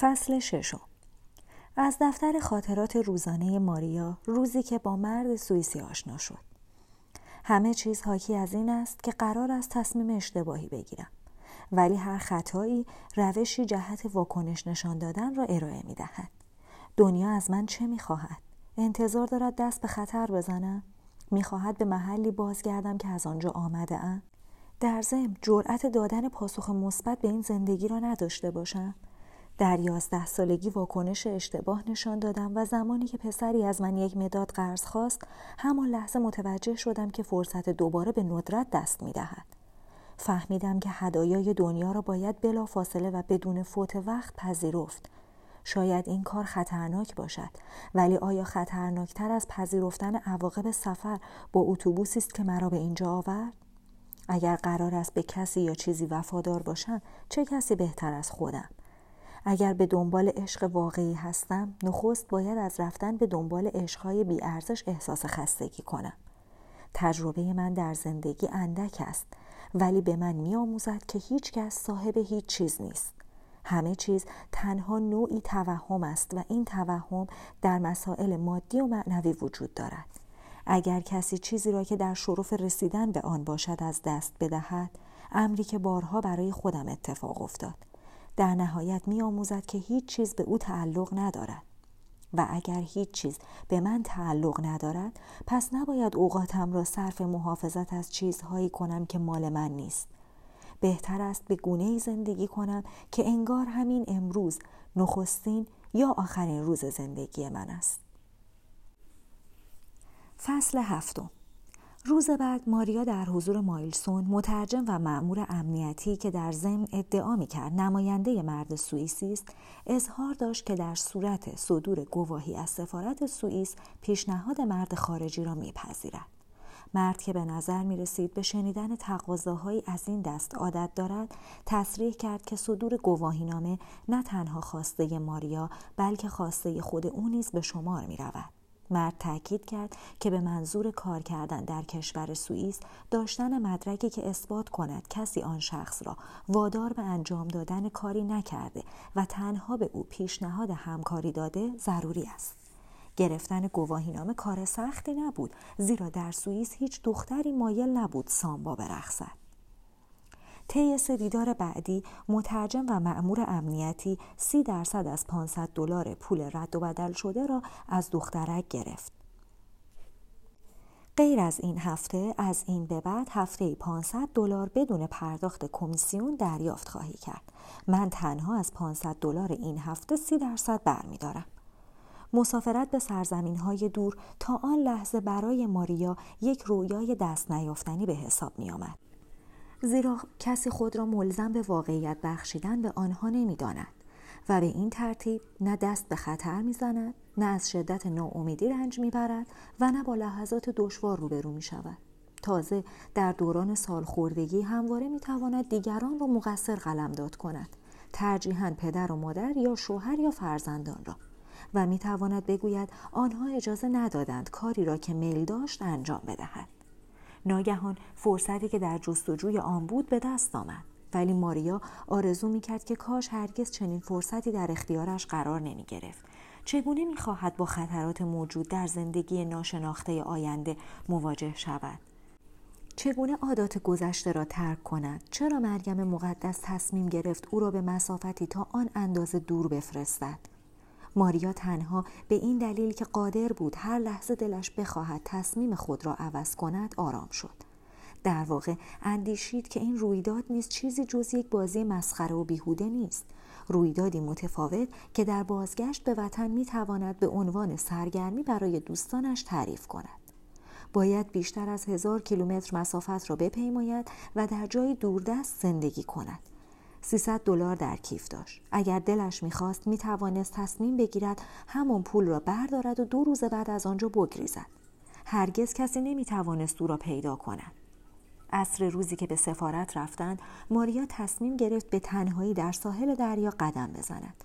فصل ششم از دفتر خاطرات روزانه ماریا روزی که با مرد سوئیسی آشنا شد همه چیز حاکی از این است که قرار است تصمیم اشتباهی بگیرم ولی هر خطایی روشی جهت واکنش نشان دادن را ارائه می دهد. دنیا از من چه می خواهد؟ انتظار دارد دست به خطر بزنم؟ می خواهد به محلی بازگردم که از آنجا آمده ام؟ در ضمن جرأت دادن پاسخ مثبت به این زندگی را نداشته باشم؟ در یازده سالگی واکنش اشتباه نشان دادم و زمانی که پسری از من یک مداد قرض خواست همان لحظه متوجه شدم که فرصت دوباره به ندرت دست می دهد. فهمیدم که هدایای دنیا را باید بلا فاصله و بدون فوت وقت پذیرفت. شاید این کار خطرناک باشد ولی آیا خطرناکتر از پذیرفتن عواقب سفر با اتوبوسی است که مرا به اینجا آورد؟ اگر قرار است به کسی یا چیزی وفادار باشم چه کسی بهتر از خودم؟ اگر به دنبال عشق واقعی هستم نخست باید از رفتن به دنبال عشقهای بیارزش احساس خستگی کنم. تجربه من در زندگی اندک است ولی به من میآموزد که هیچ کس صاحب هیچ چیز نیست. همه چیز تنها نوعی توهم است و این توهم در مسائل مادی و معنوی وجود دارد. اگر کسی چیزی را که در شرف رسیدن به آن باشد از دست بدهد امری که بارها برای خودم اتفاق افتاد. در نهایت می آموزد که هیچ چیز به او تعلق ندارد. و اگر هیچ چیز به من تعلق ندارد پس نباید اوقاتم را صرف محافظت از چیزهایی کنم که مال من نیست. بهتر است به گونه زندگی کنم که انگار همین امروز نخستین یا آخرین روز زندگی من است. فصل هفتم. روز بعد ماریا در حضور مایلسون مترجم و معمور امنیتی که در ضمن ادعا می کرد نماینده مرد سوئیسی است اظهار داشت که در صورت صدور گواهی از سفارت سوئیس پیشنهاد مرد خارجی را میپذیرد مرد که به نظر می رسید به شنیدن تقاضاهایی از این دست عادت دارد تصریح کرد که صدور گواهینامه نه تنها خواسته ماریا بلکه خواسته خود او نیز به شمار می رود. مرد تاکید کرد که به منظور کار کردن در کشور سوئیس داشتن مدرکی که اثبات کند کسی آن شخص را وادار به انجام دادن کاری نکرده و تنها به او پیشنهاد همکاری داده ضروری است. گرفتن گواهینامه کار سختی نبود زیرا در سوئیس هیچ دختری مایل نبود سامبا برقصد. طی سه دیدار بعدی مترجم و معمور امنیتی سی درصد از 500 دلار پول رد و بدل شده را از دخترک گرفت. غیر از این هفته از این به بعد هفته 500 دلار بدون پرداخت کمیسیون دریافت خواهی کرد. من تنها از 500 دلار این هفته سی درصد برمیدارم. مسافرت به سرزمین های دور تا آن لحظه برای ماریا یک رویای دست نیافتنی به حساب می آمد. زیرا کسی خود را ملزم به واقعیت بخشیدن به آنها نمی‌داند و به این ترتیب نه دست به خطر می‌زند نه از شدت ناامیدی رنج می‌برد و نه با لحظات دشوار روبرو می شود. تازه در دوران سالخوردگی همواره می‌تواند دیگران را مقصر قلمداد کند ترجیحاً پدر و مادر یا شوهر یا فرزندان را و می‌تواند بگوید آنها اجازه ندادند کاری را که میل داشت انجام بدهد ناگهان فرصتی که در جستجوی آن بود به دست آمد ولی ماریا آرزو می‌کرد که کاش هرگز چنین فرصتی در اختیارش قرار نمی گرفت. چگونه می‌خواهد با خطرات موجود در زندگی ناشناخته آینده مواجه شود؟ چگونه عادات گذشته را ترک کند؟ چرا مریم مقدس تصمیم گرفت او را به مسافتی تا آن اندازه دور بفرستد؟ ماریا تنها به این دلیل که قادر بود هر لحظه دلش بخواهد تصمیم خود را عوض کند آرام شد. در واقع اندیشید که این رویداد نیز چیزی جز یک بازی مسخره و بیهوده نیست. رویدادی متفاوت که در بازگشت به وطن می تواند به عنوان سرگرمی برای دوستانش تعریف کند. باید بیشتر از هزار کیلومتر مسافت را بپیماید و در جای دوردست زندگی کند. 300 دلار در کیف داشت. اگر دلش می‌خواست می‌توانست تصمیم بگیرد همان پول را بردارد و دو روز بعد از آنجا بگریزد. هرگز کسی نمی‌توانست او را پیدا کند. عصر روزی که به سفارت رفتند ماریا تصمیم گرفت به تنهایی در ساحل دریا قدم بزند.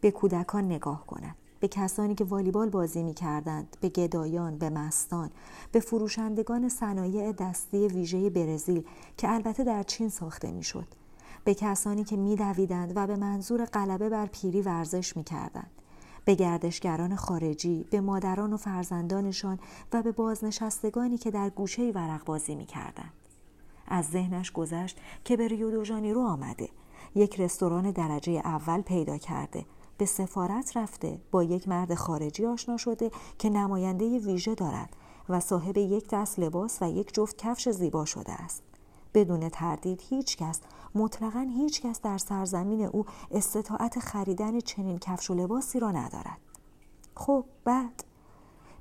به کودکان نگاه کند. به کسانی که والیبال بازی می کردند، به گدایان، به مستان، به فروشندگان صنایع دستی ویژه برزیل که البته در چین ساخته می شد. به کسانی که میدویدند و به منظور غلبه بر پیری ورزش می‌کردند. به گردشگران خارجی به مادران و فرزندانشان و به بازنشستگانی که در گوشه ورق بازی می‌کردند. از ذهنش گذشت که به ریو رو آمده. یک رستوران درجه اول پیدا کرده. به سفارت رفته. با یک مرد خارجی آشنا شده که نماینده ویژه دارد و صاحب یک دست لباس و یک جفت کفش زیبا شده است. بدون تردید هیچ کس مطلقا هیچ کس در سرزمین او استطاعت خریدن چنین کفش و لباسی را ندارد. خب بعد؟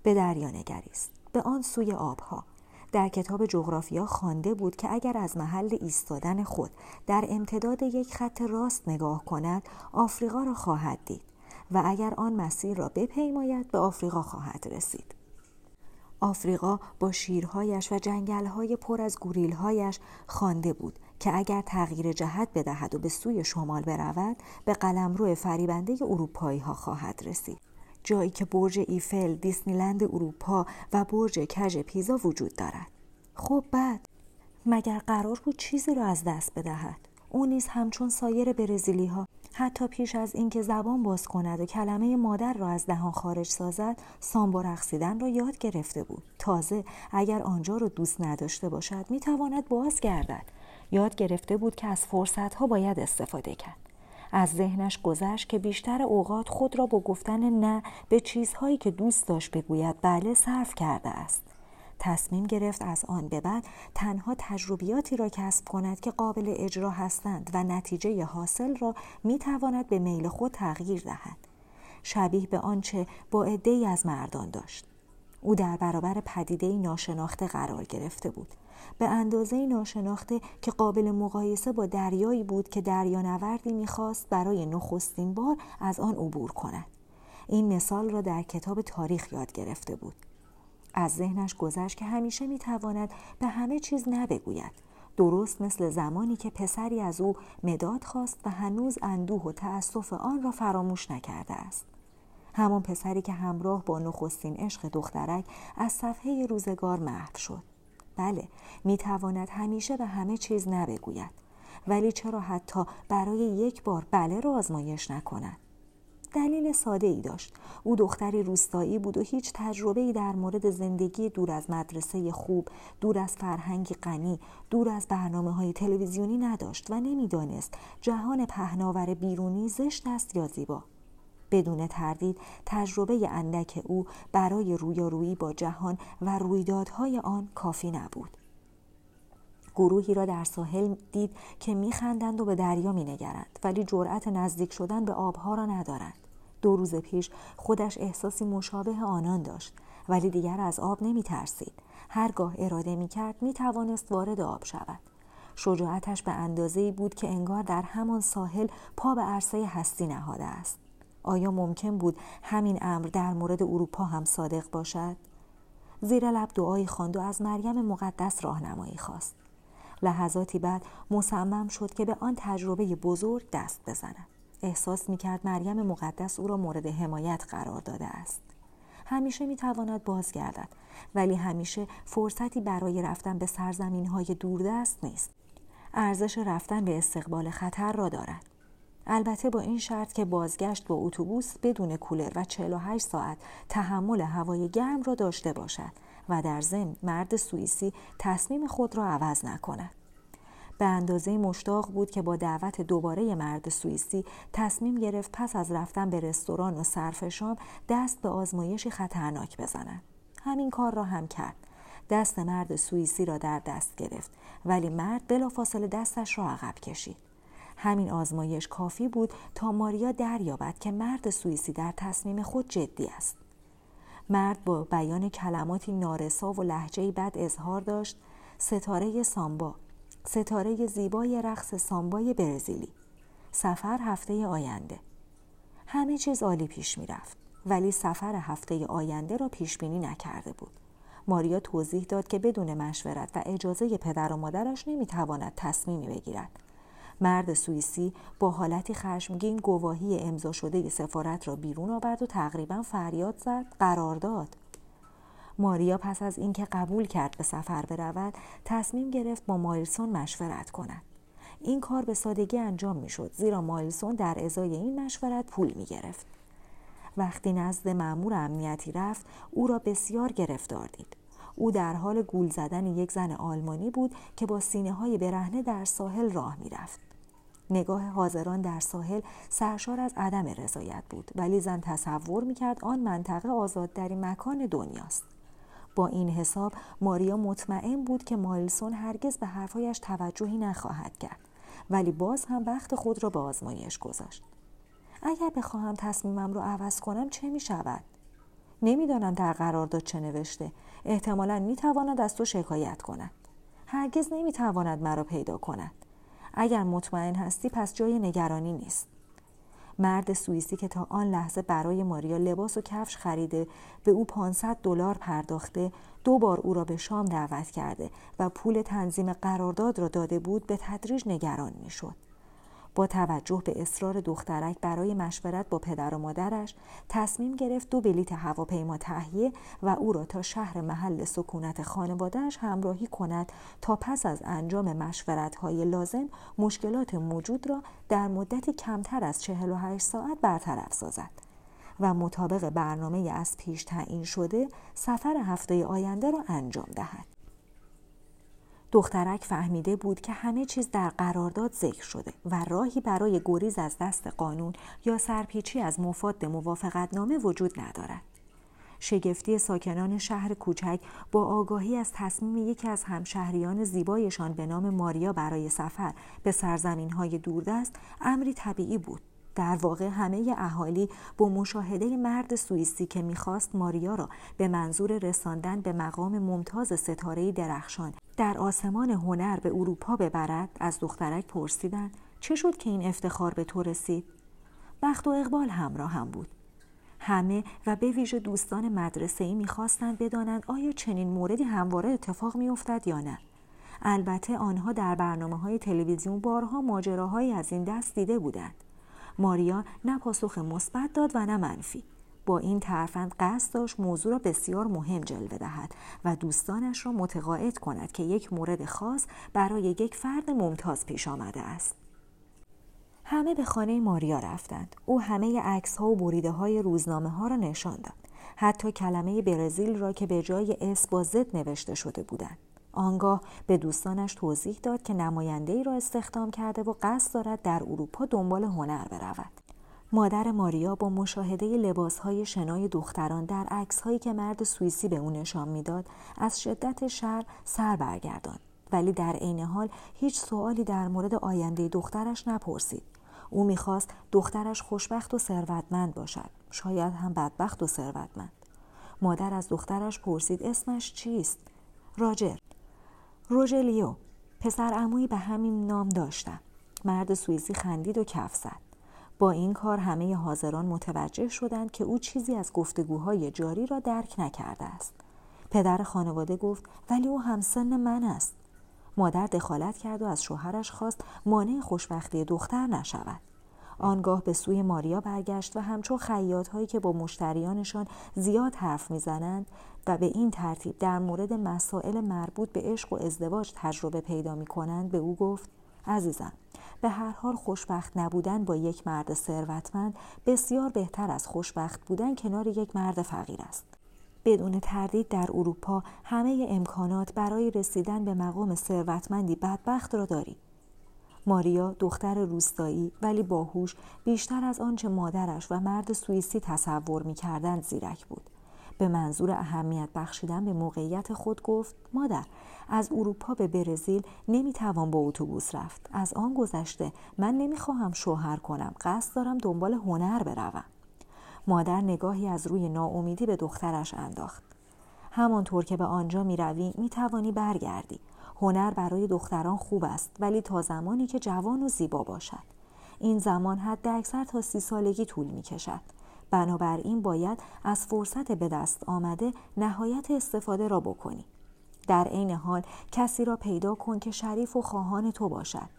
به دریا نگریست. به آن سوی آبها. در کتاب جغرافیا خوانده بود که اگر از محل ایستادن خود در امتداد یک خط راست نگاه کند آفریقا را خواهد دید و اگر آن مسیر را بپیماید به آفریقا خواهد رسید. آفریقا با شیرهایش و جنگلهای پر از گوریلهایش خوانده بود که اگر تغییر جهت بدهد و به سوی شمال برود به قلمرو فریبنده اروپایی ها خواهد رسید جایی که برج ایفل، دیسنیلند اروپا و برج کژ پیزا وجود دارد. خب بعد مگر قرار بود چیزی را از دست بدهد؟ او نیز همچون سایر برزیلی ها حتی پیش از اینکه زبان باز کند و کلمه مادر را از دهان خارج سازد سامبا رقصیدن را یاد گرفته بود. تازه اگر آنجا را دوست نداشته باشد می‌تواند باز گردد. یاد گرفته بود که از فرصتها باید استفاده کرد. از ذهنش گذشت که بیشتر اوقات خود را با گفتن نه به چیزهایی که دوست داشت بگوید بله صرف کرده است. تصمیم گرفت از آن به بعد تنها تجربیاتی را کسب کند که قابل اجرا هستند و نتیجه حاصل را می تواند به میل خود تغییر دهد. شبیه به آنچه با عدهای از مردان داشت. او در برابر پدیده ناشناخته قرار گرفته بود. به اندازه ناشناخته که قابل مقایسه با دریایی بود که دریانوردی می‌خواست برای نخستین بار از آن عبور کند. این مثال را در کتاب تاریخ یاد گرفته بود. از ذهنش گذشت که همیشه می‌تواند به همه چیز نبگوید. درست مثل زمانی که پسری از او مداد خواست و هنوز اندوه و تأسف آن را فراموش نکرده است. همان پسری که همراه با نخستین عشق دخترک از صفحه روزگار محو شد. بله می‌تواند همیشه به همه چیز نبگوید ولی چرا حتی برای یک بار بله را آزمایش نکند؟ دلیل ساده ای داشت. او دختری روستایی بود و هیچ تجربه ای در مورد زندگی دور از مدرسه خوب دور از فرهنگ غنی دور از برنامه های تلویزیونی نداشت و نمی‌دانست جهان پهناور بیرونی زشت است یا زیبا. بدون تردید تجربه اندک او برای رویارویی با جهان و رویدادهای آن کافی نبود. گروهی را در ساحل دید که میخندند و به دریا مینگرند ولی جرأت نزدیک شدن به آبها را ندارند. دو روز پیش خودش احساسی مشابه آنان داشت ولی دیگر از آب نمی ترسید. هرگاه اراده می کرد می توانست وارد آب شود. شجاعتش به اندازه بود که انگار در همان ساحل پا به عرصه هستی نهاده است. آیا ممکن بود همین امر در مورد اروپا هم صادق باشد؟ زیر لب دعایی خواند و از مریم مقدس راهنمایی خواست. لحظاتی بعد مصمم شد که به آن تجربه بزرگ دست بزند. احساس می کرد مریم مقدس او را مورد حمایت قرار داده است. همیشه می تواند بازگردد ولی همیشه فرصتی برای رفتن به سرزمین های دوردست نیست. ارزش رفتن به استقبال خطر را دارد. البته با این شرط که بازگشت با اتوبوس بدون کولر و 48 ساعت تحمل هوای گرم را داشته باشد و در ضمن مرد سوئیسی تصمیم خود را عوض نکند. به اندازه مشتاق بود که با دعوت دوباره مرد سوئیسی تصمیم گرفت پس از رفتن به رستوران و صرف شام دست به آزمایشی خطرناک بزند. همین کار را هم کرد. دست مرد سوئیسی را در دست گرفت ولی مرد بلافاصله دستش را عقب کشید. همین آزمایش کافی بود تا ماریا دریابد که مرد سوئیسی در تصمیم خود جدی است. مرد با بیان کلماتی نارسا و لحجه بد اظهار داشت ستاره سامبا ستاره زیبای رقص سامبای برزیلی. سفر هفته آینده. همه چیز عالی پیش می رفت ولی سفر هفته آینده را پیش بینی نکرده بود. ماریا توضیح داد که بدون مشورت و اجازه پدر و مادرش نمی‌تواند تصمیمی بگیرد. مرد سوئیسی با حالتی خشمگین گواهی امضا شده سفارت را بیرون آورد و تقریبا فریاد زد قرار داد. ماریا پس از اینکه قبول کرد به سفر برود تصمیم گرفت با مایلسون مشورت کند. این کار به سادگی انجام می‌شد زیرا مایلسون در ازای این مشورت پول می گرفت. وقتی نزد مأمور امنیتی رفت او را بسیار گرفتار دید. او در حال گول زدن یک زن آلمانی بود که با سینه های برهنه در ساحل راه می‌رفت. نگاه حاضران در ساحل سرشار از عدم رضایت بود ولی زن تصور می‌کرد آن منطقه آزادترین مکان دنیاست. با این حساب ماریا مطمئن بود که مایلسون هرگز به حرفهایش توجهی نخواهد کرد. ولی باز هم وقت خود را به آزمایش گذاشت. اگر بخواهم تصمیمم رو عوض کنم چه می شود؟ نمی‌دانم در قرارداد چه نوشته. احتمالا می تواند از تو شکایت کند. هرگز نمی تواند مرا پیدا کند. اگر مطمئن هستی پس جای نگرانی نیست. مرد سوئیسی که تا آن لحظه برای ماریا لباس و کفش خریده به او 500 دلار پرداخته دو بار او را به شام دعوت کرده و پول تنظیم قرارداد را داده بود به تدریج نگران می‌شد. با توجه به اصرار دخترک برای مشورت با پدر و مادرش تصمیم گرفت دو بلیت هواپیما تهیه و او را تا شهر محل سکونت خانوادهش همراهی کند تا پس از انجام مشورت های لازم مشکلات موجود را در مدت کمتر از 48 ساعت برطرف سازد و مطابق برنامه از پیش تعیین شده سفر هفته آینده را انجام دهد. دخترک فهمیده بود که همه چیز در قرارداد ذکر شده و راهی برای گریز از دست قانون یا سرپیچی از مفاد موافقتنامه وجود ندارد. شگفتی ساکنان شهر کوچک با آگاهی از تصمیم یکی از همشهریان زیبایشان به نام ماریا برای سفر به سرزمین های دوردست امری طبیعی بود. در واقع همه اهالی با مشاهده مرد سوئیسی که می‌خواست ماریا را به منظور رساندن به مقام ممتاز ستاره درخشان در آسمان هنر به اروپا ببرد از دخترک پرسیدند چه شد که این افتخار به تو رسید؟ بخت و اقبال همراه هم بود. همه و به ویژه دوستان مدرسه ای می‌خواستند بدانند آیا چنین موردی همواره اتفاق میافتد یا نه. البته آنها در برنامه های تلویزیون بارها ماجراهایی از این دست دیده بودند. ماریا نه پاسخ مثبت داد و نه منفی. با این ترفند قصد داشت موضوع را بسیار مهم جلوه دهد و دوستانش را متقاعد کند که یک مورد خاص برای یک فرد ممتاز پیش آمده است. همه به خانه ماریا رفتند. او همه عکس ها و بریده های روزنامه ها را نشان داد. حتی کلمه برزیل را که به جای اس با زد نوشته شده بودند. آنگاه به دوستانش توضیح داد که نماینده ای را استخدام کرده و قصد دارد در اروپا دنبال هنر برود. مادر ماریا با مشاهده لباسهای شنای دختران در عکسهایی که مرد سوئیسی به او نشان می‌داد از شدت شر سر برگرداند ولی در عین حال هیچ سوالی در مورد آینده دخترش نپرسید. او می‌خواست دخترش خوشبخت و ثروتمند باشد. شاید هم بدبخت و ثروتمند. مادر از دخترش پرسید اسمش چیست؟ راجر. روژلیو پسر عمویی به همین نام داشتم مرد سوئیسی خندید و کف زد. با این کار همه حاضران متوجه شدند که او چیزی از گفتگوهای جاری را درک نکرده است. پدر خانواده گفت ولی او همسن من است. مادر دخالت کرد و از شوهرش خواست مانع خوشبختی دختر نشود. آنگاه به سوی ماریا برگشت و همچون خیاط هایی که با مشتریانشان زیاد حرف می‌زنند و به این ترتیب در مورد مسائل مربوط به عشق و ازدواج تجربه پیدا می کنند به او گفت عزیزم به هر حال خوشبخت نبودن با یک مرد ثروتمند بسیار بهتر از خوشبخت بودن کنار یک مرد فقیر است. بدون تردید در اروپا همه امکانات برای رسیدن به مقام ثروتمندی بدبخت را داری ماریا دختر روستایی ولی باهوش بیشتر از آنچه مادرش و مرد سوئیسی تصور می‌کردند زیرک بود. به منظور اهمیت بخشیدن به موقعیت خود گفت مادر از اروپا به برزیل نمی‌توان با اتوبوس رفت. از آن گذشته من نمی‌خواهم شوهر کنم. قصد دارم دنبال هنر بروم. مادر نگاهی از روی ناامیدی به دخترش انداخت. همانطور که به آنجا می‌روی می‌توانی برگردی. هنر برای دختران خوب است ولی تا زمانی که جوان و زیبا باشد این زمان حد اکثر تا سی سالگی طول می کشد. بنابراین باید از فرصت به دست آمده نهایت استفاده را بکنی. در عین حال کسی را پیدا کن که شریف و خواهان تو باشد.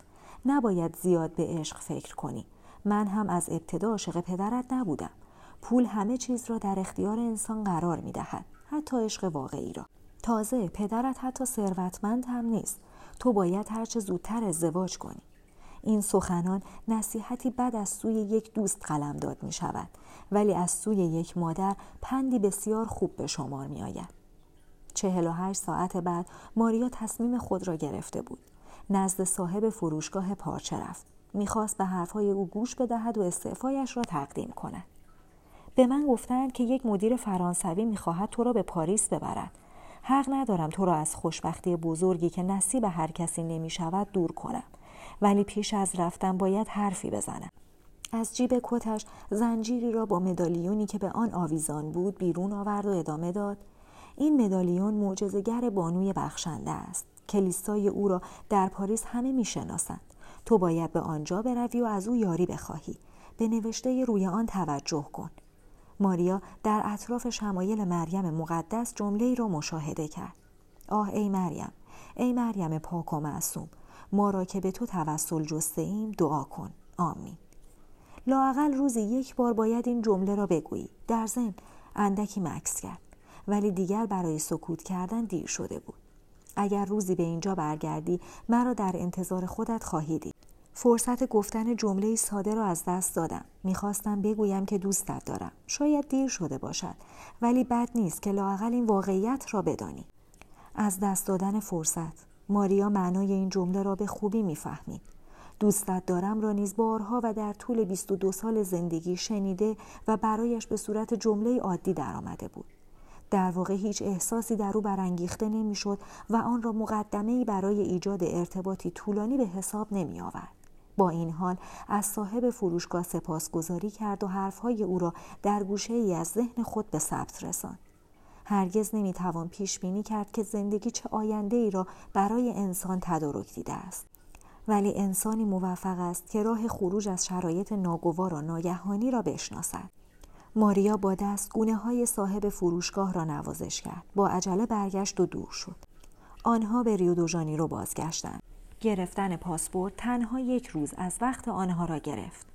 نباید زیاد به عشق فکر کنی. من هم از ابتدا عاشق پدرت نبودم. پول همه چیز را در اختیار انسان قرار می دهد. حتی عشق واقعی را. تازه پدرت حتی ثروتمند هم نیست. تو باید هرچه زودتر ازدواج کنی. این سخنان نصیحتی بد از سوی یک دوست قلم داد می شود ولی از سوی یک مادر پندی بسیار خوب به شمار می آید. چهل و هشت ساعت بعد ماریا تصمیم خود را گرفته بود. نزد صاحب فروشگاه پارچه رفت. می‌خواست به حرفهای او گوش بدهد و استعفایش را تقدیم کند. به من گفتند که یک مدیر فرانسوی می‌خواهد تو را به پاریس ببرد. حق ندارم تو را از خوشبختی بزرگی که نصیب هر کسی نمی شود دور کنم. ولی پیش از رفتن باید حرفی بزنم. از جیب کتش زنجیری را با مدالیونی که به آن آویزان بود بیرون آورد و ادامه داد. این مدالیون معجزهگر بانوی بخشنده است. کلیسای او را در پاریس همه می‌شناسند. تو باید به آنجا بروی و از او یاری بخواهی. به نوشته روی آن توجه کن. ماریا در اطراف شمایل مریم مقدس جمله را مشاهده کرد. آه ای مریم ای مریم پاک و معصوم ما را که به تو توسل جسته ایم دعا کن. آمین. لاقل روزی یک بار باید این جمله را بگویی. در ضمن اندکی مکس کرد ولی دیگر برای سکوت کردن دیر شده بود. اگر روزی به اینجا برگردی مرا در انتظار خودت خواهی دید. فرصت گفتن جمله ساده را از دست دادم. می‌خواستم بگویم که دوستت دارم. شاید دیر شده باشد. ولی بد نیست که لاقل این واقعیت را بدانی. از دست دادن فرصت. ماریا معنای این جمله را به خوبی می‌فهمید. دوستت دارم را نیز بارها و در طول 22 سال زندگی شنیده و برایش به صورت جمله عادی درآمده بود. در واقع هیچ احساسی در او برانگیخته نمی‌شد و آن را مقدمه برای ایجاد ارتباطی طولانی به حساب نمی آورد. با این حال از صاحب فروشگاه سپاسگزاری کرد و حرفهای او را در گوشه ای از ذهن خود به ثبت رساند. هرگز نمی‌توان پیش بینی کرد که زندگی چه آینده ای را برای انسان تدارک دیده است. ولی انسانی موفق است که راه خروج از شرایط ناگوار و ناگهانی را بشناسد. ماریا با دست گونه های صاحب فروشگاه را نوازش کرد. با عجله برگشت و دور شد. آنها به ریو دو رو بازگشتند. گرفتن پاسپورت تنها یک روز از وقت آنها را گرفت.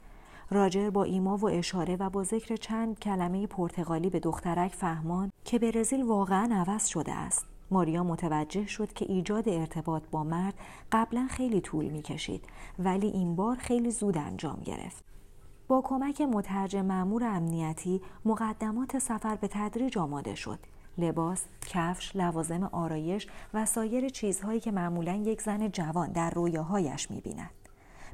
راجر با ایما و اشاره و با ذکر چند کلمه پرتغالی به دخترک فهمان که برزیل واقعا عوض شده است. ماریا متوجه شد که ایجاد ارتباط با مرد قبلا خیلی طول می کشید ولی این بار خیلی زود انجام گرفت. با کمک مترجم معمور امنیتی مقدمات سفر به تدریج آماده شد. لباس، کفش، لوازم آرایش و سایر چیزهایی که معمولا یک زن جوان در رویاهایش می‌بیند.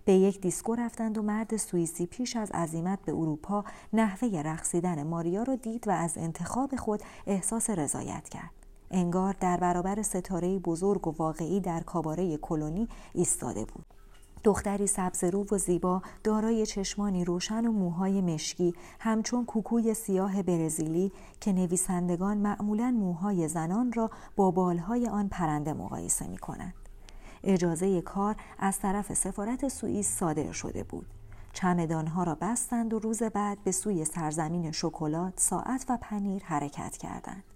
به یک دیسکو رفتند و مرد سوئیسی پیش از عزیمت به اروپا نحوه رقصیدن ماریا را دید و از انتخاب خود احساس رضایت کرد. انگار در برابر ستاره بزرگ و واقعی در کاباره کلونی ایستاده بود. دختری سبزرو و زیبا دارای چشمانی روشن و موهای مشکی همچون کوکوی سیاه برزیلی که نویسندگان معمولا موهای زنان را با بالهای آن پرنده مقایسه می کنند. اجازه کار از طرف سفارت سوئیس صادر شده بود. چمدانها را بستند و روز بعد به سوی سرزمین شکلات، ساعت و پنیر حرکت کردند.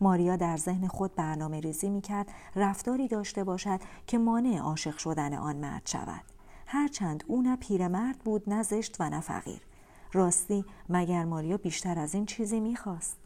ماریا در ذهن خود برنامه ریزی می کرد رفتاری داشته باشد که مانع عاشق شدن آن مرد شود. هرچند او نه پیرمرد بود نه زشت و نه فقیر. راستی مگر ماریا بیشتر از این چیزی می‌خواست؟